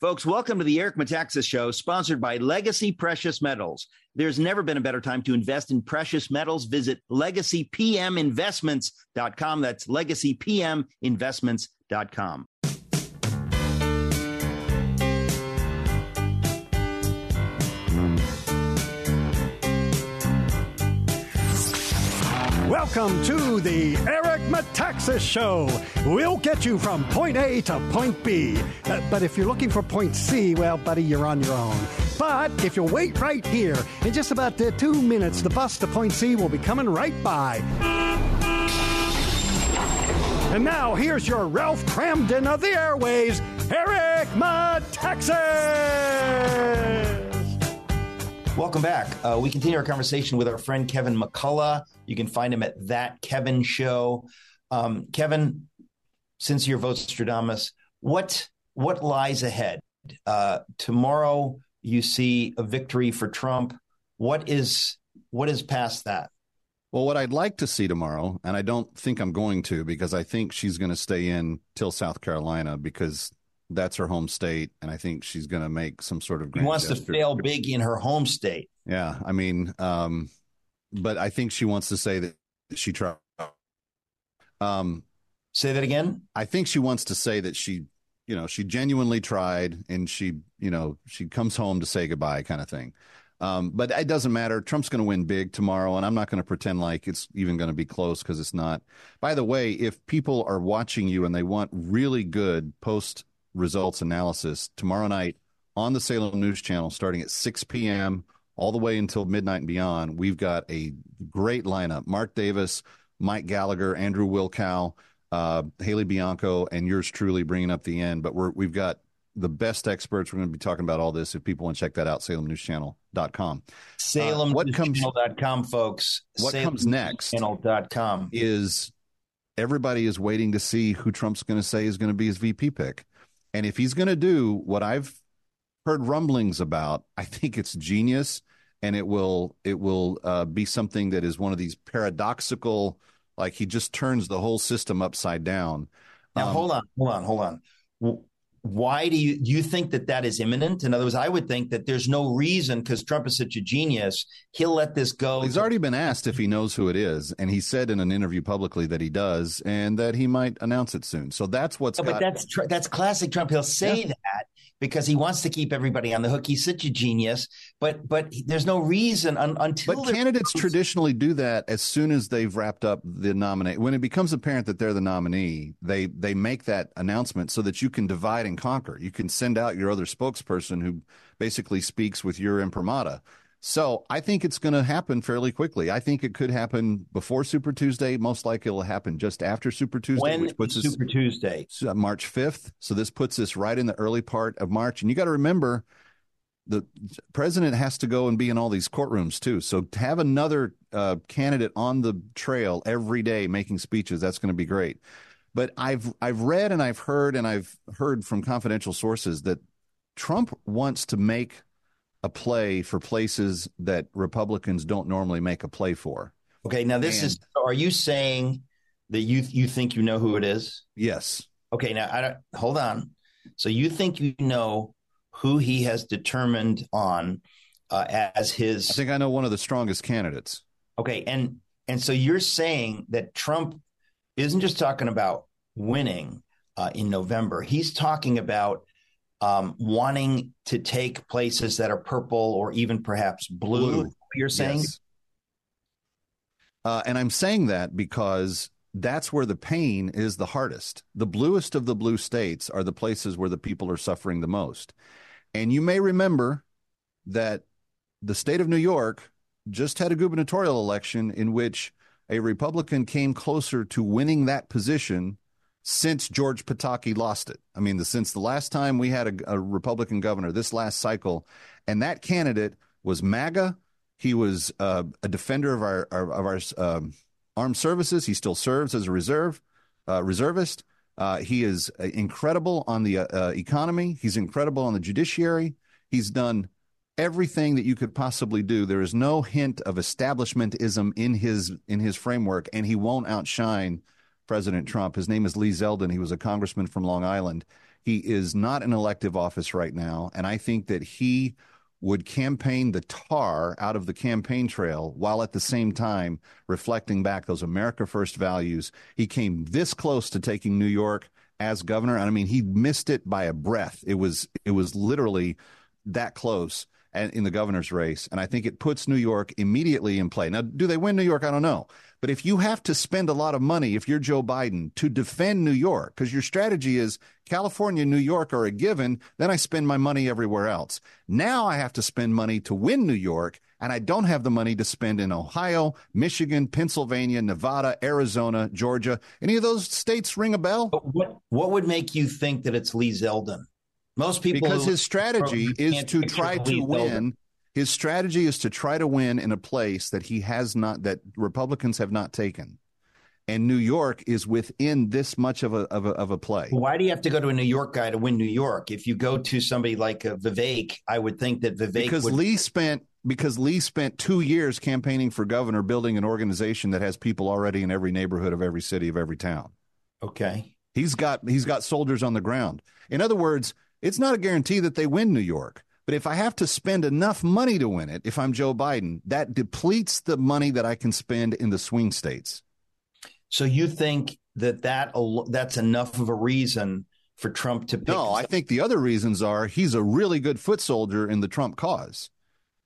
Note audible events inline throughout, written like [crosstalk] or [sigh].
Folks, welcome to the Eric Metaxas Show, sponsored by Legacy Precious Metals. There's never been a better time to invest in precious metals. Visit legacypminvestments.com. That's legacypminvestments.com. Welcome to the Eric Metaxas Show. We'll get you from point A to point B. Uh, but if you're looking for point C, well, buddy, you're on your own. But if you'll wait right here, in just about uh, two minutes, the bus to point C will be coming right by. And now, here's your Ralph Kramden of the Airways, Eric Metaxas. Welcome back. Uh, we continue our conversation with our friend Kevin McCullough. You can find him at That Kevin Show. Um, Kevin, since your vote, Nostradamus, what what lies ahead? Uh, tomorrow, you see a victory for Trump. What is what is past that? Well, what I'd like to see tomorrow, and I don't think I'm going to because I think she's going to stay in till South Carolina because that's her home state, and I think she's going to make some sort of. He wants gesture. to fail big in her home state. Yeah, I mean, um, but I think she wants to say that she tried. Um, say that again. I think she wants to say that she, you know, she genuinely tried, and she, you know, she comes home to say goodbye, kind of thing. Um, but it doesn't matter. Trump's going to win big tomorrow, and I'm not going to pretend like it's even going to be close because it's not. By the way, if people are watching you and they want really good post results analysis tomorrow night on the Salem News Channel starting at 6 p.m. all the way until midnight and beyond. We've got a great lineup Mark Davis, Mike Gallagher, Andrew Wilkow, uh, Haley Bianco, and yours truly bringing up the end. But we're, we've got the best experts. We're going to be talking about all this. If people want to check that out, salemnewschannel.com. Salem uh, what comes, folks. What Salem comes next channel.com. is everybody is waiting to see who Trump's going to say is going to be his VP pick. And if he's going to do what I've heard rumblings about, I think it's genius, and it will it will uh, be something that is one of these paradoxical, like he just turns the whole system upside down. Now, um, hold on, hold on, hold on why do you do you think that that is imminent? In other words, I would think that there's no reason because Trump is such a genius, he'll let this go. He's already been asked if he knows who it is, and he said in an interview publicly that he does, and that he might announce it soon. So that's what's. No, got- but that's that's classic Trump. He'll say yeah. that because he wants to keep everybody on the hook. He's such a genius, but but there's no reason un, until. But candidates comes... traditionally do that as soon as they've wrapped up the nominate. When it becomes apparent that they're the nominee, they they make that announcement so that you can divide and conquer. You can send out your other spokesperson who basically speaks with your imprimatur. So I think it's going to happen fairly quickly. I think it could happen before Super Tuesday. Most likely it'll happen just after Super Tuesday, when which puts Super us, Tuesday, uh, March fifth. So this puts us right in the early part of March. And you got to remember, the president has to go and be in all these courtrooms too. So to have another uh, candidate on the trail every day making speeches, that's going to be great. But I've I've read and I've heard and I've heard from confidential sources that Trump wants to make a play for places that Republicans don't normally make a play for. Okay, now this and, is are you saying that you you think you know who it is? Yes. Okay, now I don't hold on. So you think you know who he has determined on uh, as his I think I know one of the strongest candidates. Okay, and and so you're saying that Trump isn't just talking about winning uh, in November. He's talking about um, wanting to take places that are purple or even perhaps blue. blue. You're saying, yes. uh, and I'm saying that because that's where the pain is the hardest. The bluest of the blue states are the places where the people are suffering the most. And you may remember that the state of New York just had a gubernatorial election in which a Republican came closer to winning that position since George Pataki lost it. I mean, the, since the last time we had a, a Republican governor, this last cycle, and that candidate was MAGA. He was uh, a defender of our, our of our um, armed services. He still serves as a reserve uh, reservist. Uh, he is uh, incredible on the uh, uh, economy. He's incredible on the judiciary. He's done everything that you could possibly do. There is no hint of establishmentism in his in his framework, and he won't outshine President Trump. His name is Lee Zeldin. He was a congressman from Long Island. He is not in elective office right now, and I think that he would campaign the tar out of the campaign trail while at the same time reflecting back those America First values. He came this close to taking New York as governor. And I mean, he missed it by a breath. It was it was literally that close in the governor's race. And I think it puts New York immediately in play. Now, do they win New York? I don't know. But if you have to spend a lot of money, if you're Joe Biden, to defend New York, because your strategy is California, New York are a given, then I spend my money everywhere else. Now I have to spend money to win New York, and I don't have the money to spend in Ohio, Michigan, Pennsylvania, Nevada, Arizona, Georgia. Any of those states ring a bell? What, what would make you think that it's Lee Zeldin? Most people because his strategy is to try to win. His strategy is to try to win in a place that he has not that Republicans have not taken. And New York is within this much of a, of a of a play. Why do you have to go to a New York guy to win New York? If you go to somebody like uh, Vivek, I would think that Vivek because would... Lee spent because Lee spent two years campaigning for governor, building an organization that has people already in every neighborhood of every city of every town. Okay, he's got he's got soldiers on the ground. In other words, it's not a guarantee that they win New York. But if I have to spend enough money to win it, if I'm Joe Biden, that depletes the money that I can spend in the swing states. So you think that, that that's enough of a reason for Trump to pick? No, I think the other reasons are he's a really good foot soldier in the Trump cause.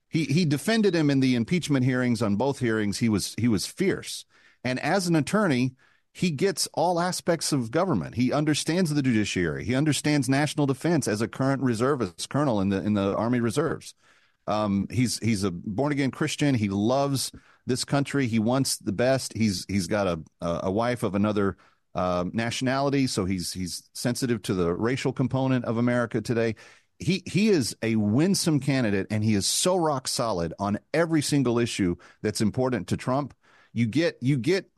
He he defended him in the impeachment hearings on both hearings. He was he was fierce. And as an attorney, he gets all aspects of government. He understands the judiciary. He understands national defense as a current reservist colonel in the in the Army Reserves. Um, he's he's a born again Christian. He loves this country. He wants the best. He's he's got a a wife of another uh, nationality, so he's he's sensitive to the racial component of America today. He he is a winsome candidate, and he is so rock solid on every single issue that's important to Trump. You get you get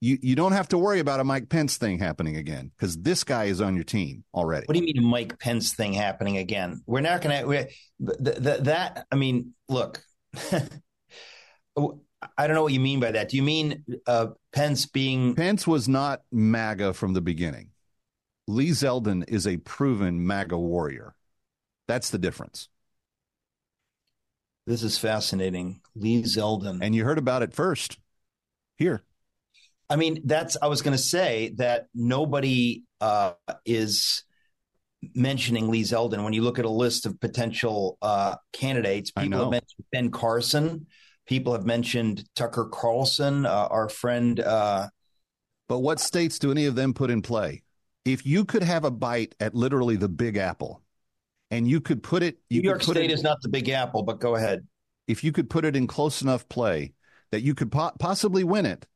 you you don't have to worry about a Mike Pence thing happening again because this guy is on your team already. What do you mean a Mike Pence thing happening again? We're not going to that. I mean, look, [laughs] I don't know what you mean by that. Do you mean uh, Pence being Pence was not MAGA from the beginning. Lee Zeldin is a proven MAGA warrior. That's the difference. This is fascinating. Lee Zeldin. And you heard about it first here. I mean, that's I was going to say that nobody uh, is mentioning Lee Zeldin when you look at a list of potential uh, candidates. People have mentioned Ben Carson. People have mentioned Tucker Carlson, uh, our friend. Uh, but what states do any of them put in play? If you could have a bite at literally the Big Apple, and you could put it, New York State it, is not the Big Apple, but go ahead. If you could put it in close enough play that you could po- possibly win it,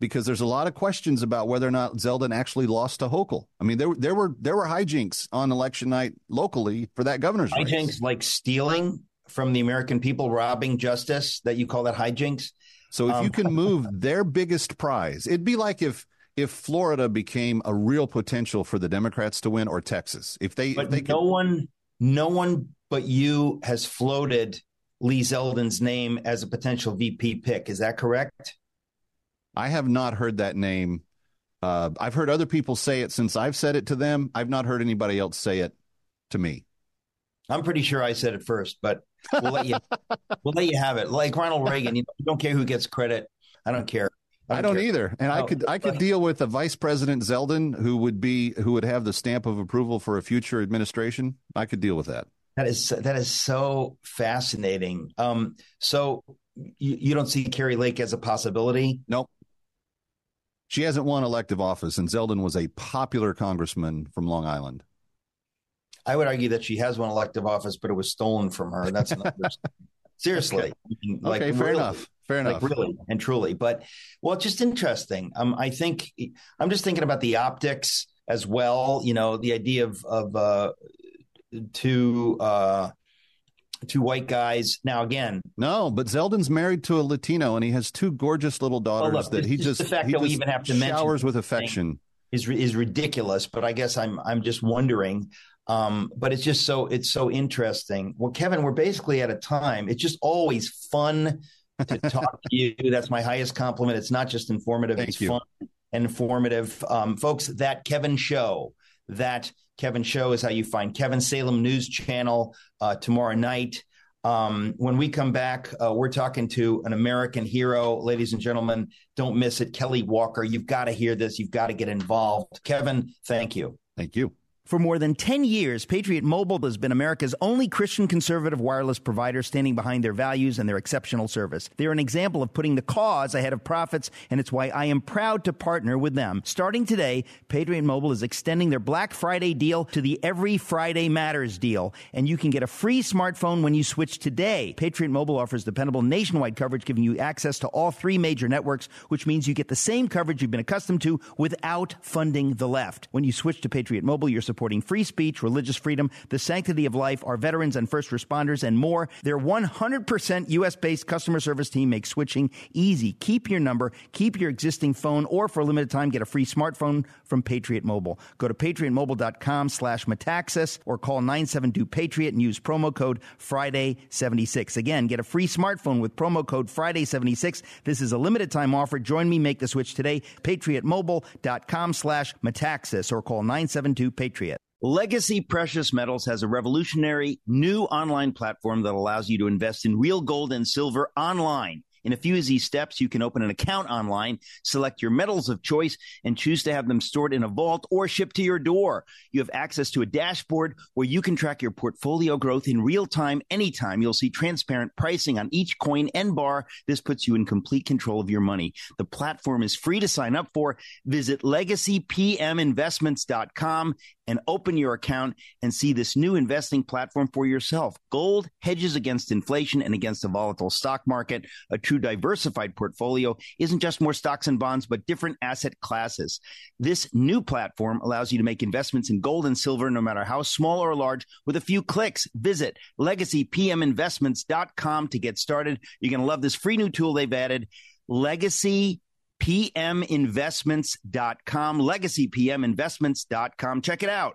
because there's a lot of questions about whether or not Zeldin actually lost to Hochul. I mean, there there were there were hijinks on election night locally for that governor's hijinks race. like stealing from the American people, robbing justice. That you call that hijinks. So if um, you can move their biggest prize, it'd be like if if Florida became a real potential for the Democrats to win, or Texas. If they, but if they no could, one, no one but you has floated Lee Zeldin's name as a potential VP pick. Is that correct? I have not heard that name. Uh, I've heard other people say it since I've said it to them. I've not heard anybody else say it to me. I'm pretty sure I said it first, but we'll let you [laughs] we'll let you have it. Like Ronald Reagan, you, know, you don't care who gets credit. I don't care. I don't, I don't either. And I could I could deal with a Vice President Zeldin who would be who would have the stamp of approval for a future administration. I could deal with that. That is that is so fascinating. Um, so you, you don't see Kari Lake as a possibility? Nope. She hasn't won elective office, and Zeldin was a popular congressman from Long Island. I would argue that she has won elective office, but it was stolen from her. That's [laughs] Seriously. Okay, like, okay fair really, enough. Fair enough. Like really and truly. But well, it's just interesting. Um, I think I'm just thinking about the optics as well. You know, the idea of of uh, two uh, two white guys. Now again, no, but Zeldin's married to a Latino, and he has two gorgeous little daughters well, look, that he just the fact he that we even have to showers with affection is is ridiculous. But I guess I'm I'm just wondering. Um, but it's just so it's so interesting. Well, Kevin, we're basically at a time. It's just always fun to [laughs] talk to you. That's my highest compliment. It's not just informative; Thank it's you. fun and informative. Um, folks, that Kevin show, that Kevin show is how you find Kevin Salem News Channel uh, tomorrow night. Um, when we come back, uh, we're talking to an American hero, ladies and gentlemen. Don't miss it, Kelly Walker. You've got to hear this. You've got to get involved. Kevin, thank you. Thank you. For more than 10 years, Patriot Mobile has been America's only Christian conservative wireless provider standing behind their values and their exceptional service. They're an example of putting the cause ahead of profits, and it's why I am proud to partner with them. Starting today, Patriot Mobile is extending their Black Friday deal to the Every Friday Matters deal, and you can get a free smartphone when you switch today. Patriot Mobile offers dependable nationwide coverage, giving you access to all three major networks, which means you get the same coverage you've been accustomed to without funding the left. When you switch to Patriot Mobile, you're supporting free speech, religious freedom, the sanctity of life, our veterans and first responders, and more. Their 100% U.S. based customer service team makes switching easy. Keep your number, keep your existing phone, or for a limited time, get a free smartphone from Patriot Mobile. Go to patriotmobile.com slash Metaxas or call 972 Patriot and use promo code Friday76. Again, get a free smartphone with promo code Friday76. This is a limited time offer. Join me, make the switch today. PatriotMobile.com slash Metaxas or call 972 Patriot. Legacy Precious Metals has a revolutionary new online platform that allows you to invest in real gold and silver online. In a few easy steps, you can open an account online, select your metals of choice, and choose to have them stored in a vault or shipped to your door. You have access to a dashboard where you can track your portfolio growth in real time, anytime. You'll see transparent pricing on each coin and bar. This puts you in complete control of your money. The platform is free to sign up for. Visit legacypminvestments.com and open your account and see this new investing platform for yourself. Gold hedges against inflation and against a volatile stock market. A true diversified portfolio isn't just more stocks and bonds, but different asset classes. This new platform allows you to make investments in gold and silver, no matter how small or large, with a few clicks. Visit legacypminvestments.com to get started. You're going to love this free new tool they've added. Legacy pminvestments.com, legacypminvestments.com. Check it out.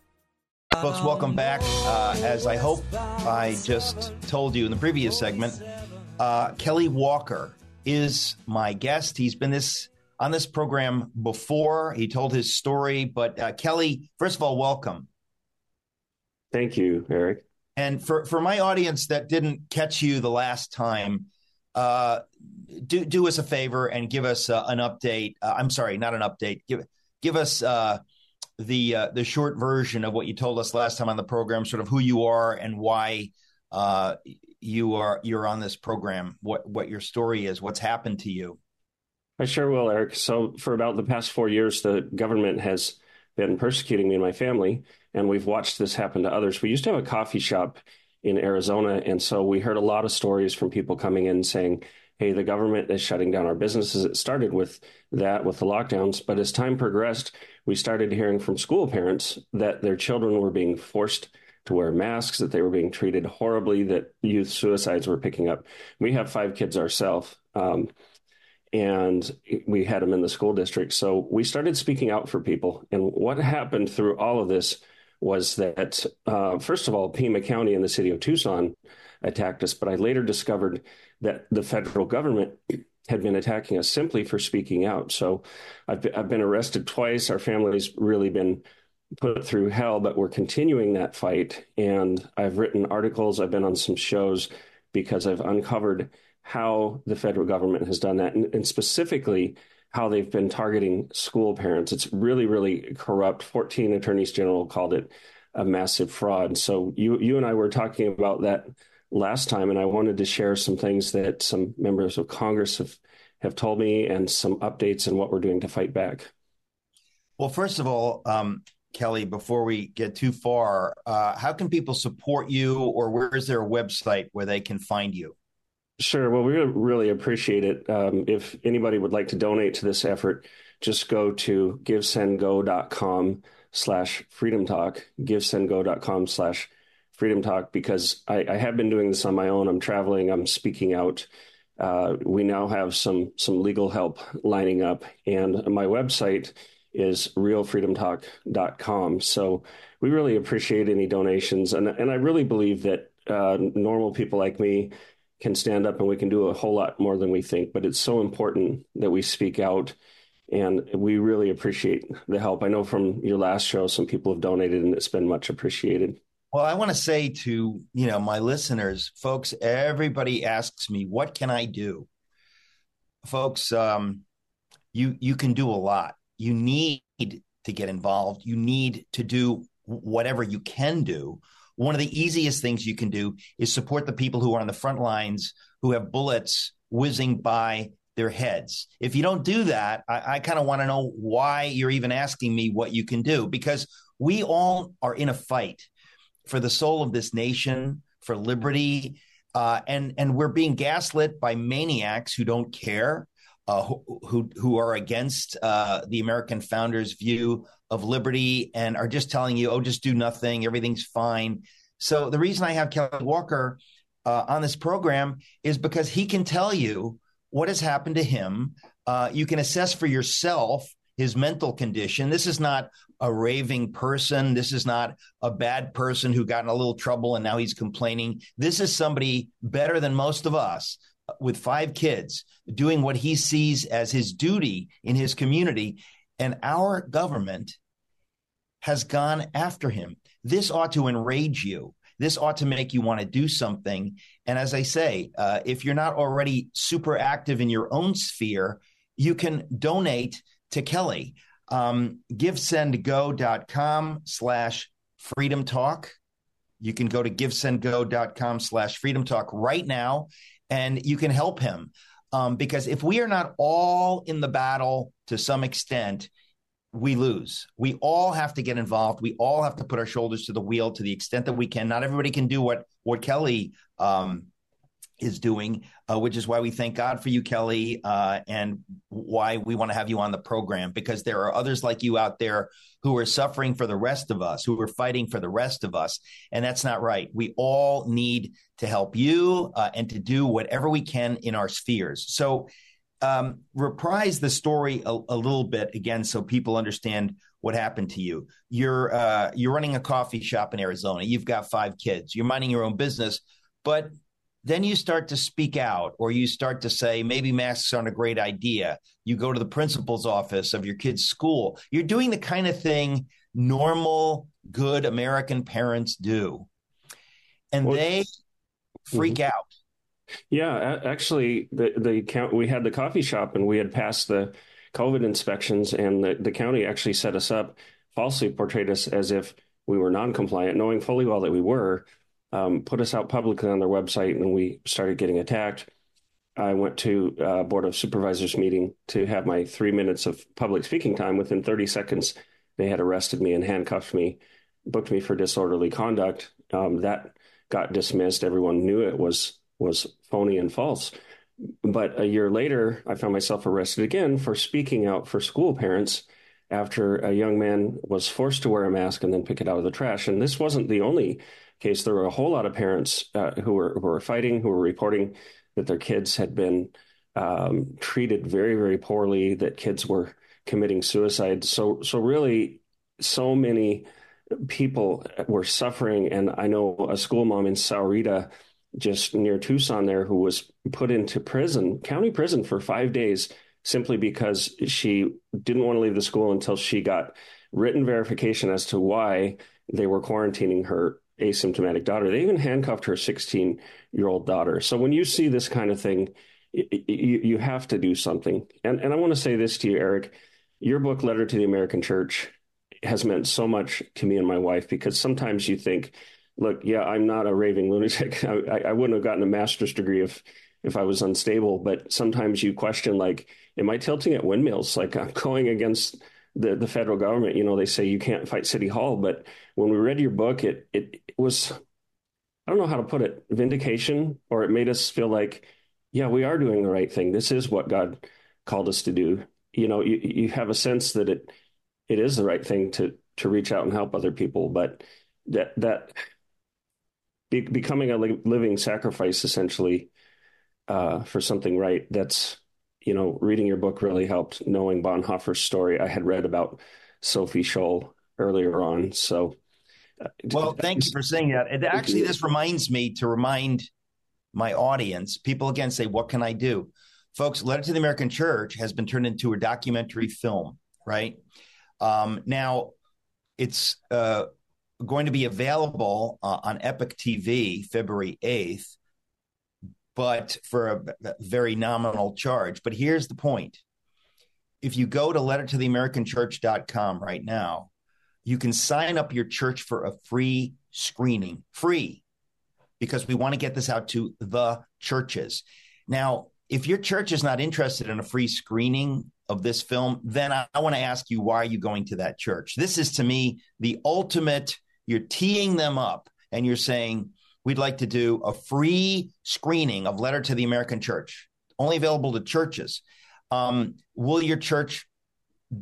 Folks, welcome back. Uh, as I hope I just told you in the previous segment, uh, Kelly Walker is my guest. He's been this on this program before. He told his story, but uh, Kelly, first of all, welcome. Thank you, Eric. And for for my audience that didn't catch you the last time, uh, do do us a favor and give us uh, an update. Uh, I'm sorry, not an update. Give give us uh, the uh, the short version of what you told us last time on the program, sort of who you are and why uh, you are you're on this program, what what your story is, what's happened to you. I sure will, Eric. So for about the past four years, the government has been persecuting me and my family, and we've watched this happen to others. We used to have a coffee shop in Arizona. And so we heard a lot of stories from people coming in saying, hey, the government is shutting down our businesses. It started with that, with the lockdowns. But as time progressed, we started hearing from school parents that their children were being forced to wear masks, that they were being treated horribly, that youth suicides were picking up. We have five kids ourselves. Um, and we had them in the school district. So we started speaking out for people. And what happened through all of this was that, uh, first of all, Pima County and the city of Tucson attacked us, but I later discovered that the federal government had been attacking us simply for speaking out. So I've I've been arrested twice. Our family's really been put through hell, but we're continuing that fight. And I've written articles, I've been on some shows because I've uncovered how the federal government has done that, and, and specifically how they've been targeting school parents. It's really, really corrupt. 14 attorneys general called it a massive fraud. So you you and I were talking about that last time, and I wanted to share some things that some members of Congress have have told me and some updates and what we're doing to fight back. Well, first of all, um, Kelly, before we get too far, uh, how can people support you, or where is there a website where they can find you? Sure. Well, we really appreciate it. Um, if anybody would like to donate to this effort, just go to givesendgo.com slash freedom talk, givesendgo.com slash freedom talk, because I, I, have been doing this on my own. I'm traveling, I'm speaking out. Uh, we now have some some legal help lining up, and my website is realfreedomtalk.com. So we really appreciate any donations, and and I really believe that uh, normal people like me can stand up and we can do a whole lot more than we think. But it's so important that we speak out. And we really appreciate the help. I know from your last show, some people have donated and it's been much appreciated. Well, I want to say to, you know, my listeners, folks, everybody asks me, what can I do? Folks, um, you you can do a lot. You need to get involved. You need to do whatever you can do one of the easiest things you can do is support the people who are on the front lines who have bullets whizzing by their heads. If you don't do that, I, I kind of want to know why you're even asking me what you can do because we all are in a fight for the soul of this nation, for liberty, uh, and and we're being gaslit by maniacs who don't care, uh, who, who, who are against uh, the American founders' view of liberty and are just telling you, oh, just do nothing, everything's fine. So the reason I have Kelly Walker uh, on this program is because he can tell you what has happened to him. Uh, you can assess for yourself his mental condition. This is not a raving person. This is not a bad person who got in a little trouble and now he's complaining. This is somebody better than most of us with five kids doing what he sees as his duty in his community. And our government has gone after him. This ought to enrage you. This ought to make you want to do something. And as I say, uh, if you're not already super active in your own sphere, you can donate to Kelly. Um, givesendgo.com slash freedom talk. You can go to givesendgo.com slash freedom talk right now and you can help him. Um, because if we are not all in the battle to some extent, we lose. We all have to get involved. We all have to put our shoulders to the wheel to the extent that we can. Not everybody can do what what Kelly um, is doing, uh, which is why we thank God for you, Kelly, uh, and why we want to have you on the program because there are others like you out there who are suffering for the rest of us, who are fighting for the rest of us. And that's not right. We all need to help you uh, and to do whatever we can in our spheres. So, um, reprise the story a, a, little bit again so people understand what happened to you. You're uh, you're running a coffee shop in Arizona. You've got five kids. You're minding your own business, but then you start to speak out or you start to say maybe masks aren't a great idea. You go to the principal's office of your kid's school. You're doing the kind of thing normal good american parents do. And well, they freak mm-hmm. out. Yeah actually the the count we had the coffee shop and we had passed the covid inspections and the, the county actually set us up falsely portrayed us as if we were non-compliant knowing fully well that we were um, put us out publicly on their website, and we started getting attacked. I went to a board of supervisors meeting to have my three minutes of public speaking time. Within 30 seconds, they had arrested me and handcuffed me, booked me for disorderly conduct. Um, that got dismissed. Everyone knew it was was phony and false. But a year later, I found myself arrested again for speaking out for school parents after a young man was forced to wear a mask and then pick it out of the trash. And this wasn't the only case. There were a whole lot of parents uh, who were who were fighting, who were reporting that their kids had been um, treated very, very poorly, that kids were committing suicide. So, so really, so many people were suffering. And I know a school mom in Sahuarita, just near Tucson, there, who was put into prison, county prison, for five days simply because she didn't want to leave the school until she got written verification as to why they were quarantining her asymptomatic daughter. They even handcuffed her 16 year old daughter. So when you see this kind of thing, you, you have to do something. And, and I want to say this to you, Eric. Your book, Letter to the American Church, has meant so much to me and my wife because sometimes you think, look, yeah, I'm not a raving lunatic. [laughs] I, I wouldn't have gotten a master's degree if if I was unstable. But sometimes you question, like, am I tilting at windmills? Like I'm [laughs] going against the the federal government. You know, they say you can't fight City Hall, but when we read your book, it it, it was I don't know how to put it, vindication, or it made us feel like, yeah, we are doing the right thing. This is what God called us to do. You know, you, you have a sense that it it is the right thing to to reach out and help other people, but that that be, becoming a li- living sacrifice essentially uh, for something right. That's you know, reading your book really helped. Knowing Bonhoeffer's story, I had read about Sophie Scholl earlier on, so. Uh, well, thank you for saying that. And actually, this reminds me to remind my audience. People again say, "What can I do?" Folks, Letter to the American Church has been turned into a documentary film, right? Um, now, it's uh, going to be available uh, on Epoch TV February 8th, but for a very nominal charge. But here's the point if you go to lettertotheamericanchurch.com right now, you can sign up your church for a free screening, free, because we want to get this out to the churches. Now, if your church is not interested in a free screening of this film, then I, I want to ask you, why are you going to that church? This is to me the ultimate, you're teeing them up and you're saying, we'd like to do a free screening of Letter to the American Church, only available to churches. Um, will your church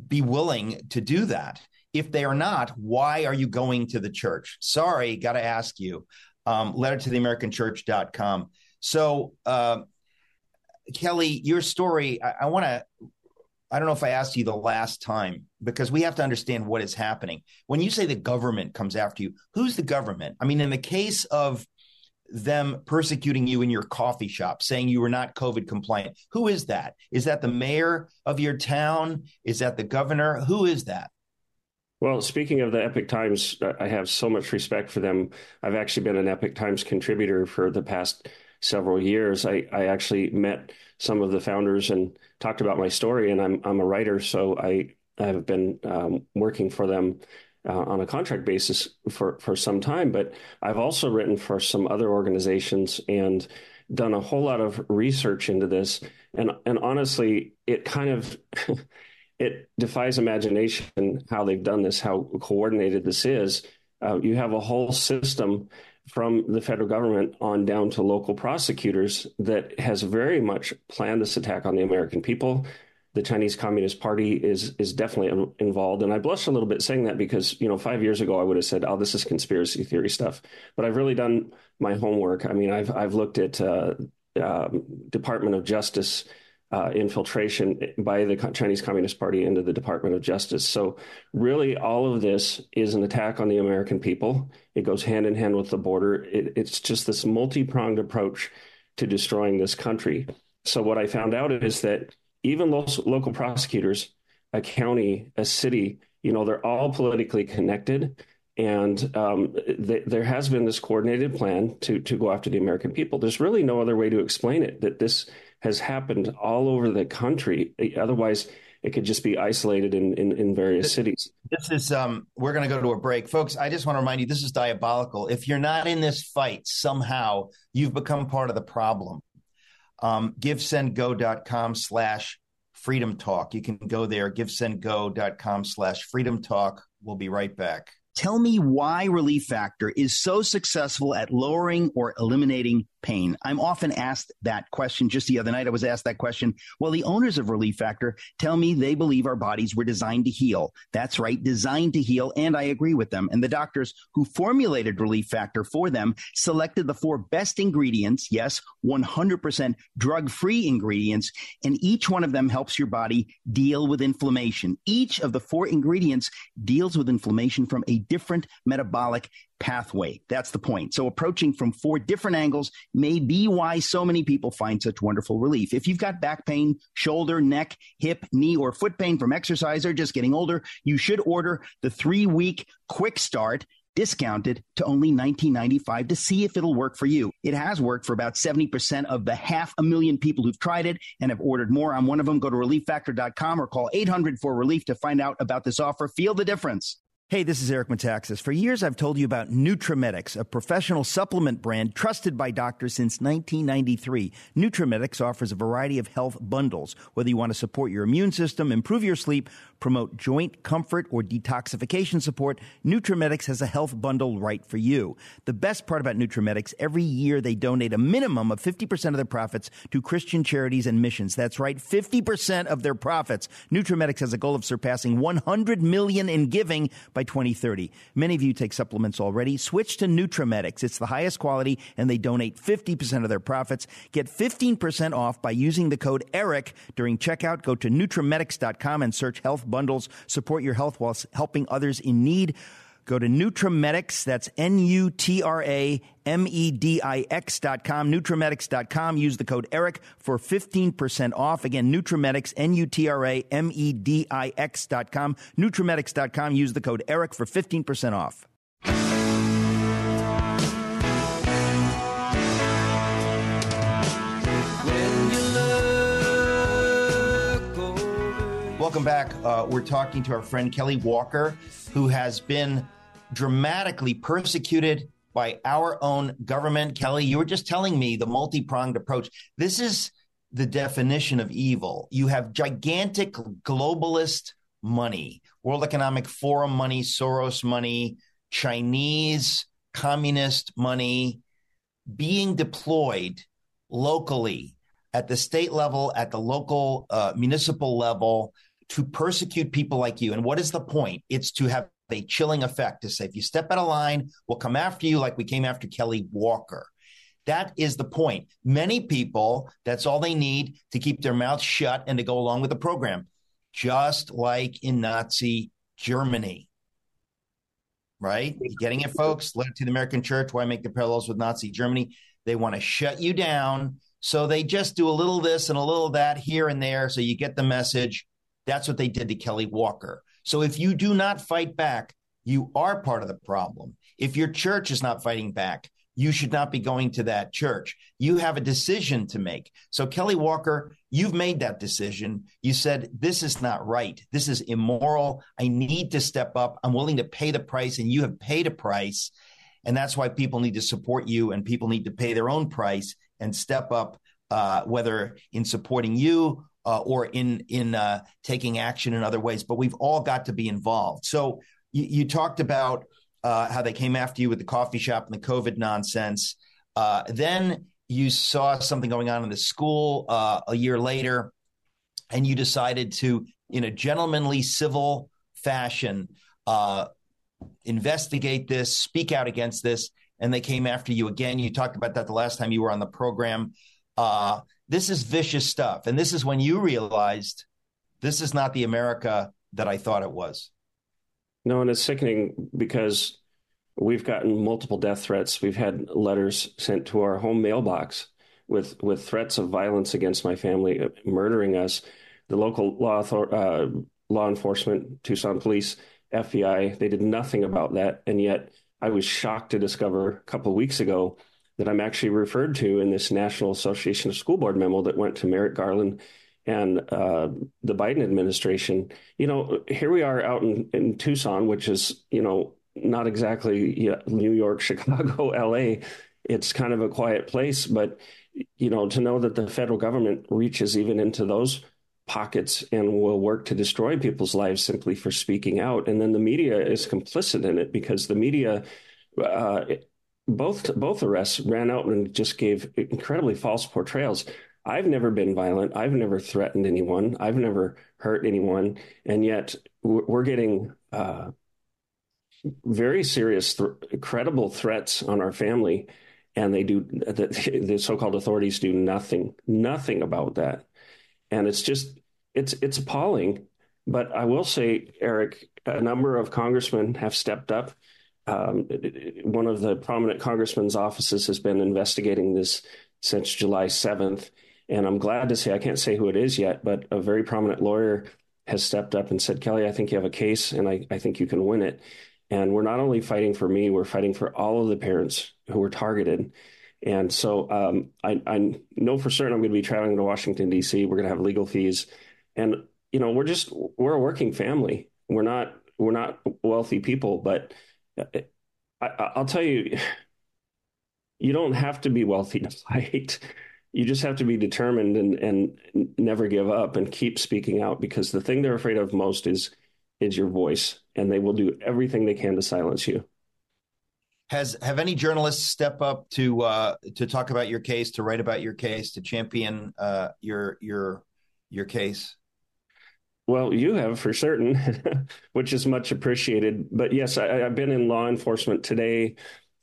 be willing to do that? If they are not, why are you going to the church? Sorry, got to ask you. Um, letter to the American Church.com. So, uh, Kelly, your story, I, I want to, I don't know if I asked you the last time because we have to understand what is happening. When you say the government comes after you, who's the government? I mean, in the case of them persecuting you in your coffee shop, saying you were not COVID compliant, who is that? Is that the mayor of your town? Is that the governor? Who is that? Well, speaking of the Epoch Times, I have so much respect for them. I've actually been an Epoch Times contributor for the past several years. I, I actually met some of the founders and talked about my story, and I'm I'm a writer, so I have been um, working for them uh, on a contract basis for for some time. But I've also written for some other organizations and done a whole lot of research into this, and and honestly, it kind of [laughs] it defies imagination how they've done this, how coordinated this is. Uh, you have a whole system from the federal government on down to local prosecutors that has very much planned this attack on the American people. The Chinese Communist Party is is definitely involved, and I blush a little bit saying that because you know five years ago I would have said, "Oh, this is conspiracy theory stuff," but I've really done my homework. I mean, I've I've looked at uh, uh, Department of Justice uh, infiltration by the Chinese Communist Party into the Department of Justice. So, really, all of this is an attack on the American people. It goes hand in hand with the border. It, it's just this multi pronged approach to destroying this country. So, what I found out is that even local, local prosecutors, a county, a city, you know, they're all politically connected. And um, th- there has been this coordinated plan to to go after the American people. There's really no other way to explain it. That this has happened all over the country. Otherwise, it could just be isolated in, in, in various this, cities. This is, um, we're going to go to a break. Folks, I just want to remind you this is diabolical. If you're not in this fight, somehow you've become part of the problem. Um, givesendgo.com slash freedom talk. You can go there, givesendgo.com slash freedom talk. We'll be right back. Tell me why Relief Factor is so successful at lowering or eliminating pain. I'm often asked that question. Just the other night, I was asked that question. Well, the owners of Relief Factor tell me they believe our bodies were designed to heal. That's right, designed to heal. And I agree with them. And the doctors who formulated Relief Factor for them selected the four best ingredients. Yes, 100% drug free ingredients. And each one of them helps your body deal with inflammation. Each of the four ingredients deals with inflammation from a different metabolic pathway. That's the point. So approaching from four different angles may be why so many people find such wonderful relief. If you've got back pain, shoulder, neck, hip, knee, or foot pain from exercise or just getting older, you should order the three week quick start discounted to only $19.95 to see if it'll work for you. It has worked for about 70% of the half a million people who've tried it and have ordered more. On one of them, go to relieffactor.com or call 800 for relief to find out about this offer. Feel the difference. Hey, this is Eric Metaxas. For years, I've told you about Nutramedix, a professional supplement brand trusted by doctors since 1993. Nutramedix offers a variety of health bundles. Whether you want to support your immune system, improve your sleep, promote joint comfort, or detoxification support, Nutramedix has a health bundle right for you. The best part about Nutramedix, every year they donate a minimum of 50% of their profits to Christian charities and missions. That's right, 50% of their profits. Nutramedix has a goal of surpassing 100 million in giving by by 2030. Many of you take supplements already. Switch to Nutramedix. It's the highest quality and they donate 50% of their profits. Get 15% off by using the code ERIC during checkout. Go to Nutramedix.com and search health bundles. Support your health while helping others in need. Go to Nutramedix, that's N-U-T-R-A-M-E-D-I-X dot com, Nutramedix dot com. Use the code ERIC for 15% off. Again, Nutramedix, N-U-T-R-A-M-E-D-I-X dot com, Nutramedix dot com. Use the code ERIC for 15% off. Welcome back. Uh, we're talking to our friend Kelly Walker, who has been dramatically persecuted by our own government. Kelly, you were just telling me the multi pronged approach. This is the definition of evil. You have gigantic globalist money, World Economic Forum money, Soros money, Chinese communist money being deployed locally at the state level, at the local uh, municipal level to persecute people like you. And what is the point? It's to have a chilling effect to say, if you step out of line, we'll come after you like we came after Kelly Walker. That is the point. Many people, that's all they need to keep their mouths shut and to go along with the program, just like in Nazi Germany. Right? You getting it, folks? Letter to the American Church. Why make the parallels with Nazi Germany? They want to shut you down. So they just do a little this and a little that here and there. So you get the message. That's what they did to Kelly Walker. So if you do not fight back, you are part of the problem. If your church is not fighting back, you should not be going to that church. You have a decision to make. So, Kelly Walker, you've made that decision. You said, This is not right. This is immoral. I need to step up. I'm willing to pay the price, and you have paid a price. And that's why people need to support you, and people need to pay their own price and step up, uh, whether in supporting you uh, or in in uh, taking action in other ways. But we've all got to be involved. So you, you talked about uh, how they came after you with the coffee shop and the COVID nonsense. Uh, then you saw something going on in the school uh, a year later, and you decided to, in a gentlemanly, civil fashion, uh, investigate this, speak out against this, and they came after you again. You talked about that the last time you were on the program. Uh, this is vicious stuff. And this is when you realized this is not the America that I thought it was. No, and it's sickening because we've gotten multiple death threats. We've had letters sent to our home mailbox with with threats of violence against my family, uh, murdering us. The local law uh, law enforcement, Tucson Police, FBI, they did nothing about that, and yet I was shocked to discover a couple of weeks ago that I'm actually referred to in this National Association of School Board memo that went to Merrick Garland and uh, the Biden administration. You know, here we are out in, in Tucson, which is, you know, not exactly New York, [laughs] Chicago, LA. It's kind of a quiet place, but, you know, to know that the federal government reaches even into those pockets and will work to destroy people's lives simply for speaking out. And then the media is complicit in it because the media, uh, both both arrests ran out and just gave incredibly false portrayals. I've never been violent. I've never threatened anyone. I've never hurt anyone, and yet we're getting uh, very serious, th- credible threats on our family, and they do the, the so-called authorities do nothing, nothing about that, and it's just it's it's appalling. But I will say, Eric, a number of congressmen have stepped up. Um, one of the prominent congressmen's offices has been investigating this since July 7th. And I'm glad to say, I can't say who it is yet, but a very prominent lawyer has stepped up and said, Kelly, I think you have a case and I, I think you can win it. And we're not only fighting for me, we're fighting for all of the parents who were targeted. And so um, I, I, know for certain I'm going to be traveling to Washington, D.C. We're going to have legal fees. And, you know, we're just, we're a working family. We're not, we're not wealthy people, but I, will tell you, you don't have to be wealthy to fight. You just have to be determined and, and never give up and keep speaking out because the thing they're afraid of most is is your voice, and they will do everything they can to silence you. Has have any journalists step up to uh, to talk about your case, to write about your case, to champion uh, your your your case? Well, you have for certain, [laughs] which is much appreciated. But yes, I, have been in law enforcement today.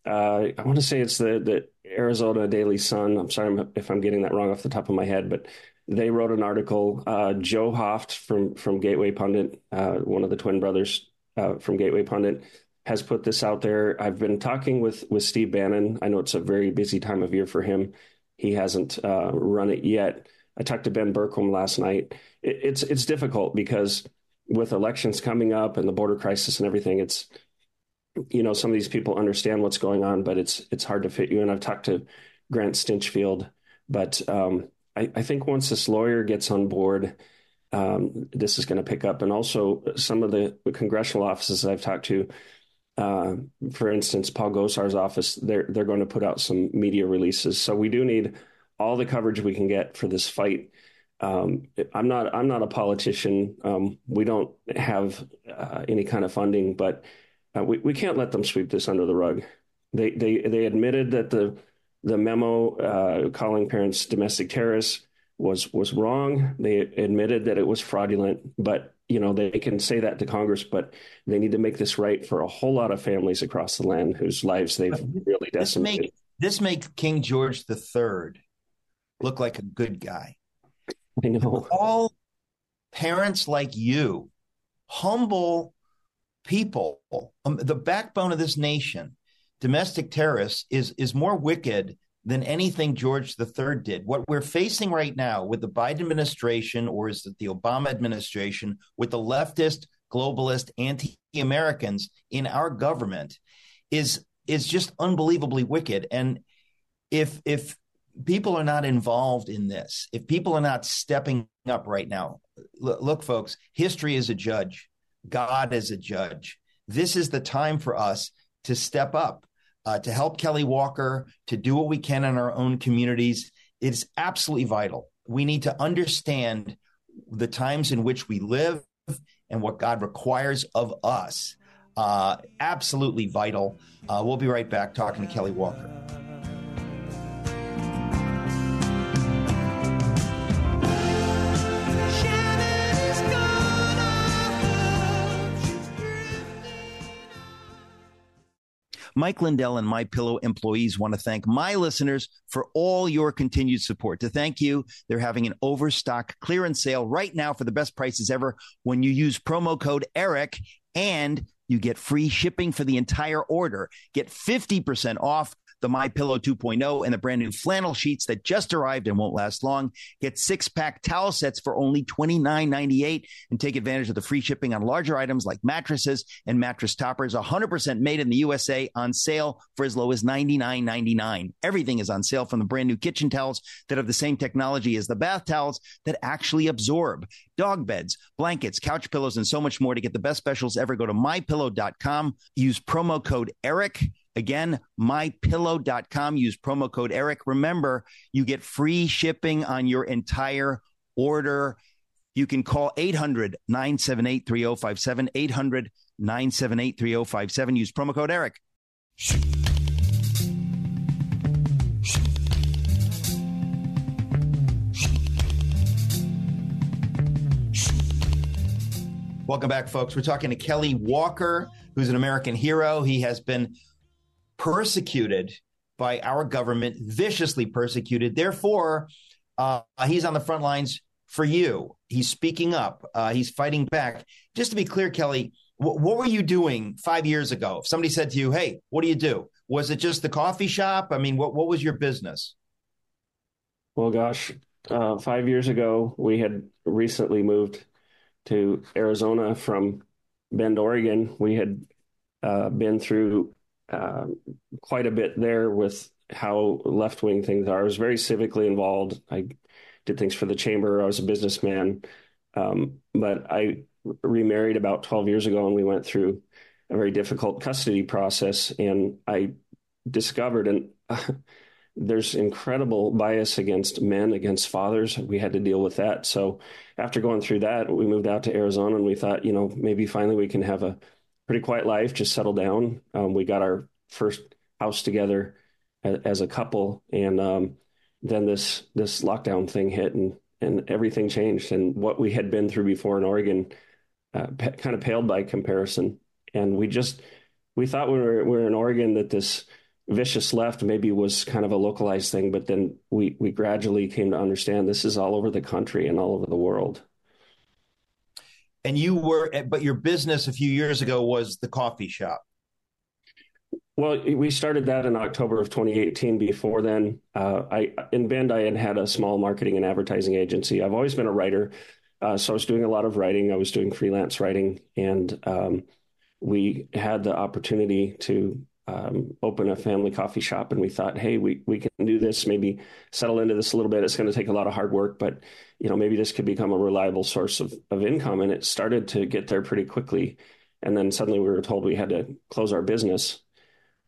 Uh, I want to say it's the the Arizona Daily Sun. I'm sorry if I'm getting that wrong off the top of my head, but they wrote an article. Uh, Joe Hoft from from Gateway Pundit, uh, one of the twin brothers uh, from Gateway Pundit, has put this out there. I've been talking with with Steve Bannon. I know it's a very busy time of year for him. He hasn't uh, run it yet I talked to Ben Bergquam last night. It, it's it's difficult because with elections coming up and the border crisis and everything, it's you know some of these people understand what's going on, but it's it's hard to fit you And I've talked to Grant Stinchfield, but um, I, I, think once this lawyer gets on board, um, this is going to pick up. And also some of the congressional offices I've talked to. Uh, for instance, Paul Gosar's office, they're they're going to put out some media releases. So we do need all the coverage we can get for this fight. Um, I'm not I'm not a politician. Um, we don't have uh, any kind of funding, but uh, we we can't let them sweep this under the rug. They they they admitted that the the memo uh, calling parents domestic terrorists was was wrong. They admitted that it was fraudulent, but you know they can say that to Congress, but they need to make this right for a whole lot of families across the land whose lives they've really decimated. This makes make King George III look like a good guy. [laughs] I know. All parents like you, humble people, um, the backbone of this nation, domestic terrorists is is more wicked than anything George III did. What we're facing right now with the Biden administration, or is it the Obama administration, with the leftist, globalist, anti-Americans in our government, is is just unbelievably wicked. And if if people are not involved in this, if people are not stepping up right now, look, look, folks, history is a judge, God is a judge. This is the time for us to step up, uh, to help Kelly Walker, to do what we can in our own communities. It is absolutely vital. We need to understand the times in which we live and what God requires of us. Uh, absolutely vital. Uh, we'll be right back talking to Kelly Walker. Mike Lindell and My Pillow employees want to thank my listeners for all your continued support. To thank you, they're having an overstock clearance sale right now for the best prices ever when you use promo code ERIC and you get free shipping for the entire order. Get 50% off the My Pillow 2.0 and the brand new flannel sheets that just arrived and won't last long. Get six pack towel sets for only $29.98 and take advantage of the free shipping on larger items like mattresses and mattress toppers. 100% made in the USA on sale for as low as $99.99. Everything is on sale from the brand new kitchen towels that have the same technology as the bath towels that actually absorb dog beds, blankets, couch pillows, and so much more to get the best specials ever. Go to mypillow.com. Use promo code ERIC Again, mypillow.com. Use promo code Eric. Remember, you get free shipping on your entire order. you can call 800 978 3057. 800 978 3057. Use promo code Eric. Welcome back, folks. We're talking to Kelly Walker, who's an American hero. He has been persecuted by our government, viciously persecuted. Therefore, uh, he's on the front lines for you. He's speaking up. Uh, he's fighting back. Just to be clear, Kelly, wh- what were you doing five years ago? If somebody said to you, "Hey, what do you do?" Was it just the coffee shop? I mean, what what was your business? Well, gosh, uh, five years ago, we had recently moved to Arizona from Bend, Oregon. We had uh, been through uh, quite a bit there with how left wing things are. I was very civically involved. I did things for the chamber. I was a businessman. Um, but I remarried about 12 years ago and we went through a very difficult custody process. And I discovered, and [laughs] there's incredible bias against men, against fathers. We had to deal with that. So after going through that, we moved out to Arizona and we thought, you know, maybe finally we can have a pretty quiet life, just settled down. Um, we got our first house together as, as a couple, and um, then this this lockdown thing hit, and and everything changed. And what we had been through before in Oregon uh, kind of paled by comparison. And we just we thought we were we were in Oregon that this vicious left maybe was kind of a localized thing, but then we we gradually came to understand this is all over the country and all over the world. And you were, but your business a few years ago was the coffee shop. Well, we started that in October of 2018. Before then, uh, I in Bend I had had a small marketing and advertising agency. I've always been a writer, uh, so I was doing a lot of writing. I was doing freelance writing, and um, we had the opportunity to um, open a family coffee shop and we thought hey we, we can do this maybe settle into this a little bit it's going to take a lot of hard work but you know maybe this could become a reliable source of, of income and it started to get there pretty quickly and then suddenly we were told we had to close our business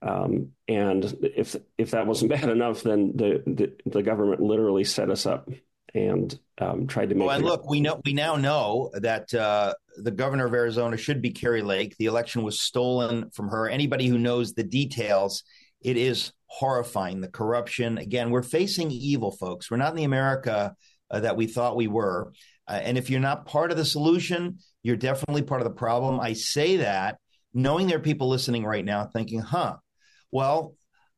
um, and if if that wasn't [laughs] bad enough then the, the, the government literally set us up and um, tried to make. Well, and look, we know we now know that uh, the governor of Arizona should be Kari Lake. The election was stolen from her. Anybody who knows the details, it is horrifying. The corruption. Again, we're facing evil, folks. We're not in the America uh, that we thought we were. Uh, and if you're not part of the solution, you're definitely part of the problem. I say that knowing there are people listening right now thinking, huh, well,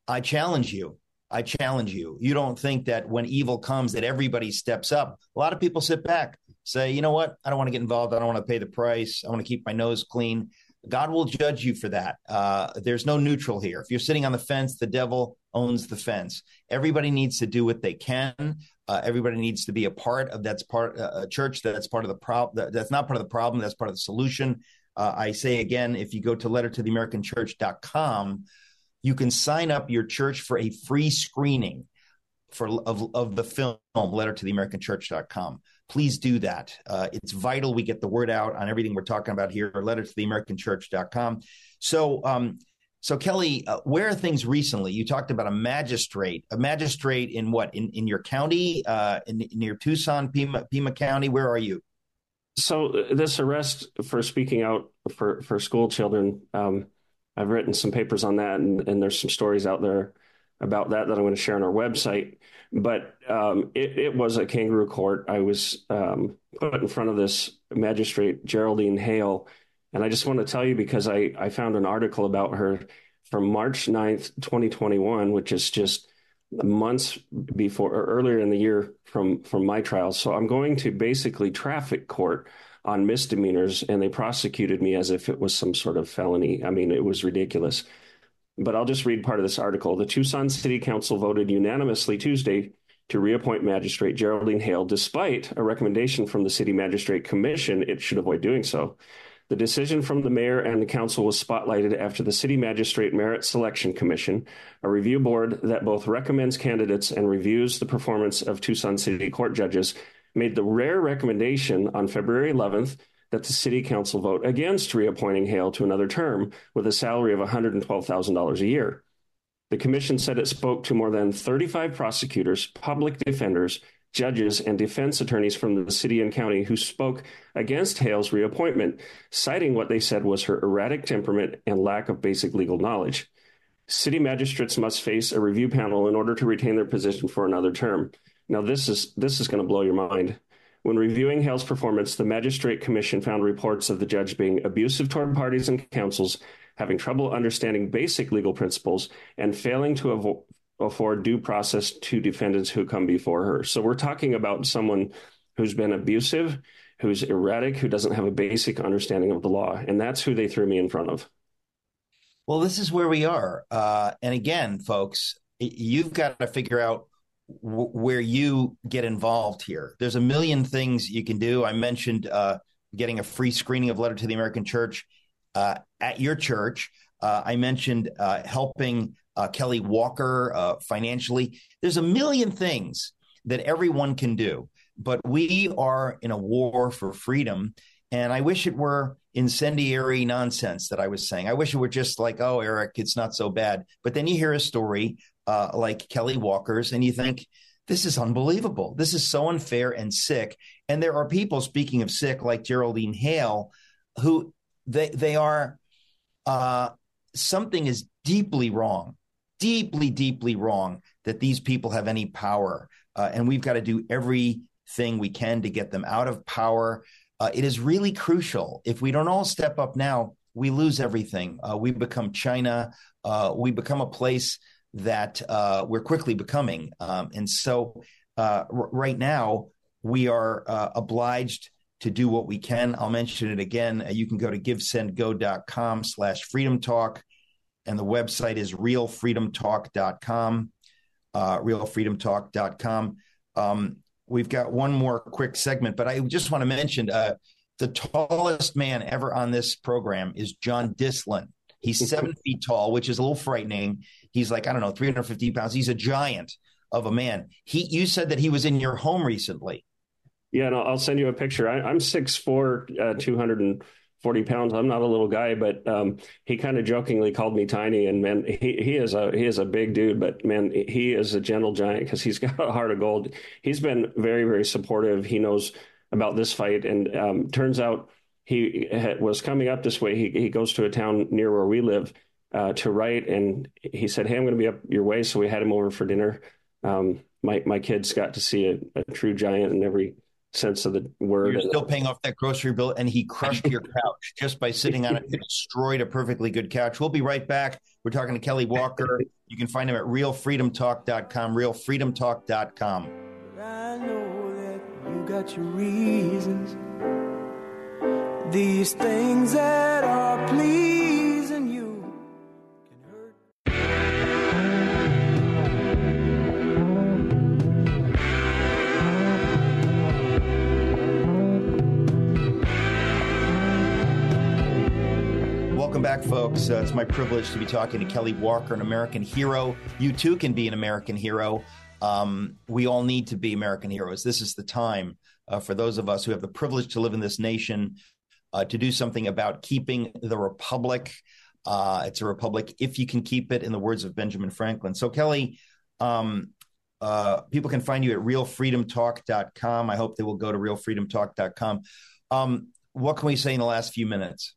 I challenge you. I challenge you. You don't think that when evil comes that everybody steps up. A lot of people sit back, say, you know what? I don't want to get involved. I don't want to pay the price. I want to keep my nose clean. God will judge you for that. Uh, there's no neutral here. If you're sitting on the fence, the devil owns the fence. Everybody needs to do what they can. Uh, everybody needs to be a part of that's part uh, a church that's part of the problem. That's not part of the problem. That's part of the solution. Uh, I say again, if you go to lettertotheamericanchurch.com, you can sign up your church for a free screening for of, of the film letter to the american church.com please do that. Uh, it's vital we get the word out on everything we're talking about here. Letter to the american church.com so um, so kelly uh, where are things recently? You talked about a magistrate a magistrate in what? In, in your county? Uh, in, near tucson pima, pima county? Where are you? So uh, this arrest for speaking out for for school children um, I've written some papers on that, and, and there's some stories out there about that that I'm going to share on our website. But um, it, it, was a kangaroo court. I was um, put in front of this magistrate, Geraldine Hale. And I just want to tell you because I, I found an article about her from March 9th, 2021, which is just months before or earlier in the year from, from my trial. So I'm going to basically traffic court on misdemeanors and they prosecuted me as if it was some sort of felony. I mean, it was ridiculous. But I'll just read part of this article. The Tucson City Council voted unanimously Tuesday to reappoint Magistrate Geraldine Hale, despite a recommendation from the City Magistrate Commission it should avoid doing so. The decision from the mayor and the council was spotlighted after the City Magistrate Merit Selection Commission, a review board that both recommends candidates and reviews the performance of Tucson City Court judges, made the rare recommendation on February 11th that the city council vote against reappointing Hale to another term with a salary of $112,000 a year. The commission said it spoke to more than 35 prosecutors, public defenders, judges, and defense attorneys from the city and county who spoke against Hale's reappointment, citing what they said was her erratic temperament and lack of basic legal knowledge. City magistrates must face a review panel in order to retain their position for another term. Now, this is this is going to blow your mind. When reviewing Hale's performance, the Magistrate Commission found reports of the judge being abusive toward parties and councils, having trouble understanding basic legal principles, and failing to avo- afford due process to defendants who come before her. So we're talking about someone who's been abusive, who's erratic, who doesn't have a basic understanding of the law. And that's who they threw me in front of. Well, this is where we are. Uh, and again, folks, you've got to figure out w- where you get involved here. There's a million things you can do. I mentioned uh, getting a free screening of Letter to the American Church uh, at your church. Uh, I mentioned uh, helping uh, Kelly Walker financially. There's a million things that everyone can do, but we are in a war for freedom. And I wish it were incendiary nonsense that I was saying. I wish it were just like, oh, Eric, it's not so bad. But then you hear a story uh, like Kelly Walker's, and you think, this is unbelievable. This is so unfair and sick. And there are people, speaking of sick, like Geraldine Hale, who they they are uh, something is deeply wrong, deeply, deeply wrong that these people have any power, uh, and we've got to do everything we can to get them out of power. Uh, it is really crucial. If we don't all step up now, we lose everything. Uh, we become China. Uh, we become a place that uh, we're quickly becoming. Um, and so uh, r- right now, we are uh, obliged to do what we can. I'll mention it again. Uh, you can go to givesendgo.com slash freedom talk, and the website is realfreedomtalk.com, uh, realfreedomtalk.com. Um, we've got one more quick segment, but I just want to mention uh, the tallest man ever on this program is John Dislin. He's seven feet tall, which is a little frightening. He's like, I don't know, 350 pounds. He's a giant of a man. He, you said that he was in your home recently. Yeah, and I'll send you a picture. I, am 6'4, uh, 240 pounds. I'm not a little guy, but um, he kind of jokingly called me tiny. And man, he, he is a he is a big dude, but man, he is a gentle giant because he's [laughs] got a heart of gold. He's been very very supportive. He knows about this fight, and um, turns out he was coming up this way. He he goes to a town near where we live uh, to write, and he said, "Hey, I'm going to be up your way." So we had him over for dinner. Um, my my kids got to see a, a, true giant in every sense of the word. You're still paying off that grocery bill, and he crushed your couch just by sitting on it. He destroyed a perfectly good couch. We'll be right back. We're talking to Kelly Walker. You can find him at realfreedomtalk.com. Realfreedomtalk.com. I know that you got your reasons. These things that are pleasing Welcome back, folks. Uh, it's my privilege to be talking to Kelly Walker, an American hero. You too can be an American hero. Um, we all need to be American heroes. This is the time uh, for those of us who have the privilege to live in this nation uh, to do something about keeping the republic. Uh, it's a republic if you can keep it, in the words of Benjamin Franklin. So, Kelly, um, uh, people can find you at realfreedomtalk.com. I hope they will go to realfreedomtalk.com. Um, what can we say in the last few minutes?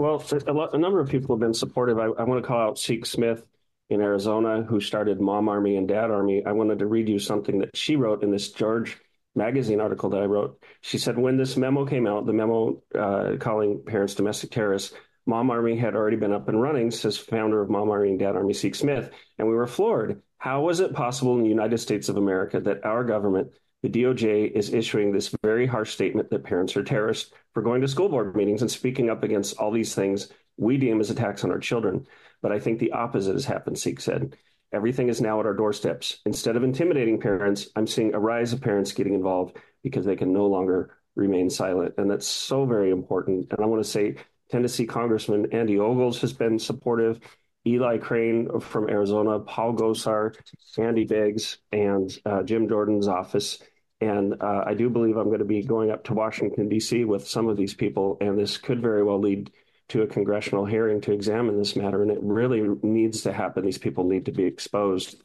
Well, a, lot, a number of people have been supportive. I, I want to call out Seek Smith in Arizona, who started Mom Army and Dad Army. I wanted to read you something that she wrote in this George magazine article that I wrote. She said when this memo came out, the memo uh, calling parents domestic terrorists, Mom Army had already been up and running, says founder of Mom Army and Dad Army, Seek Smith. And we were floored. How was it possible in the United States of America that our government, the DOJ, is issuing this very harsh statement that parents are terrorists for going to school board meetings and speaking up against all these things we deem as attacks on our children? But I think the opposite has happened, Seek said. Everything is now at our doorsteps. Instead of intimidating parents, I'm seeing a rise of parents getting involved because they can no longer remain silent. And that's so very important. And I want to say Tennessee Congressman Andy Ogles has been supportive. Eli Crane from Arizona, Paul Gosar, Andy Biggs, and uh, Jim Jordan's office. And uh, I do believe I'm going to be going up to Washington, D.C. with some of these people. And this could very well lead to a congressional hearing to examine this matter, and it really needs to happen. These people need to be exposed.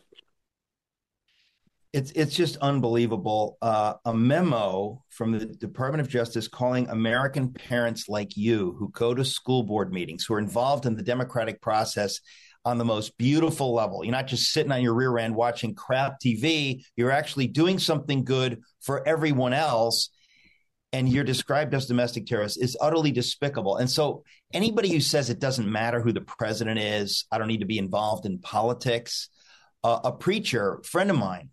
It's it's just unbelievable. Uh, a memo from the Department of Justice calling American parents like you who go to school board meetings, who are involved in the democratic process on the most beautiful level. You're not just sitting on your rear end watching crap TV. You're actually doing something good for everyone else. And you're described as domestic terrorists is utterly despicable. And so anybody who says it doesn't matter who the president is, I don't need to be involved in politics. Uh, a preacher friend of mine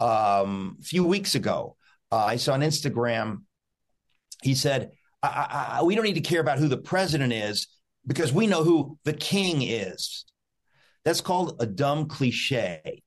um, a few weeks ago. Uh, I saw on Instagram, he said, I, I, We don't need to care about who the president is because we know who the king is. That's called a dumb cliche.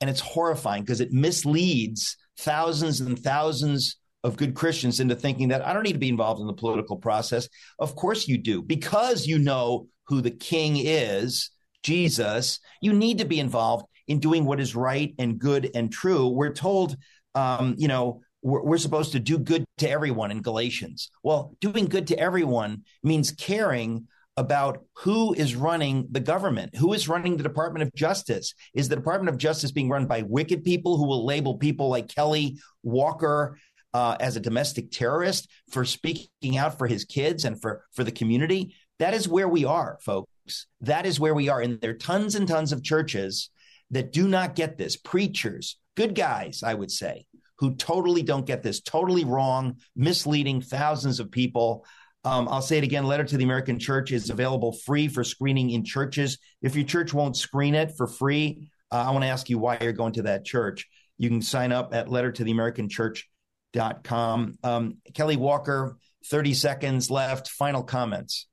And it's horrifying because it misleads thousands and thousands of good Christians into thinking that I don't need to be involved in the political process. Of course you do, because you know who the king is, Jesus, you need to be involved in doing what is right and good and true. We're told, um, you know, we're, we're supposed to do good to everyone in Galatians. Well, doing good to everyone means caring about who is running the government, who is running the Department of Justice. Is the Department of Justice being run by wicked people who will label people like Kelly Walker uh, as a domestic terrorist for speaking out for his kids and for for the community? That is where we are, folks. That is where we are, and there are tons and tons of churches that do not get this, preachers, good guys, I would say, who totally don't get this, totally wrong, misleading thousands of people. Um, I'll say it again Letter to the American Church is available free for screening in churches. If your church won't screen it for free, uh, I want to ask you why you're going to that church. You can sign up at lettertotheamericanchurch.com. Um, Kelly Walker, 30 seconds left. Final comments.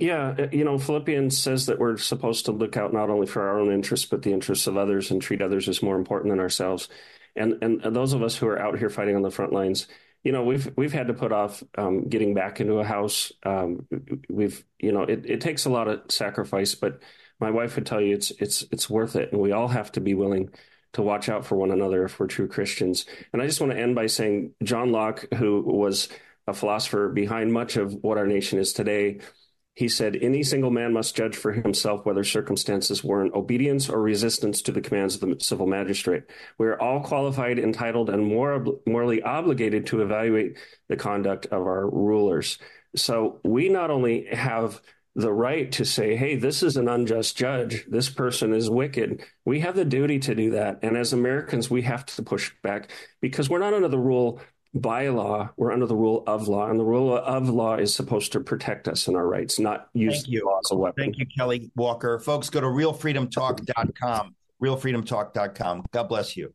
Yeah, uh, you know, Philippians says that we're supposed to look out not only for our own interests, but the interests of others and treat others as more important than ourselves. And, and, those of us who are out here fighting on the front lines, you know, we've we've had to put off um, getting back into a house. Um, we've, you know, it, it takes a lot of sacrifice, but my wife would tell you it's it's it's worth it, and we all have to be willing to watch out for one another if we're true Christians. And I just want to end by saying John Locke, who was a philosopher behind much of what our nation is today, he said, Any single man must judge for himself whether circumstances warrant obedience or resistance to the commands of the civil magistrate. We are all qualified, entitled, and morally obligated to evaluate the conduct of our rulers. So we not only have the right to say, hey, this is an unjust judge. This person is wicked. We have the duty to do that. And as Americans, we have to push back because we're not under the rule by law, we're under the rule of law, and the rule of law is supposed to protect us and our rights, not use you. law as a weapon. Thank you, Kelly Walker. Folks, go to realfreedomtalk.com. Realfreedomtalk.com. God bless you.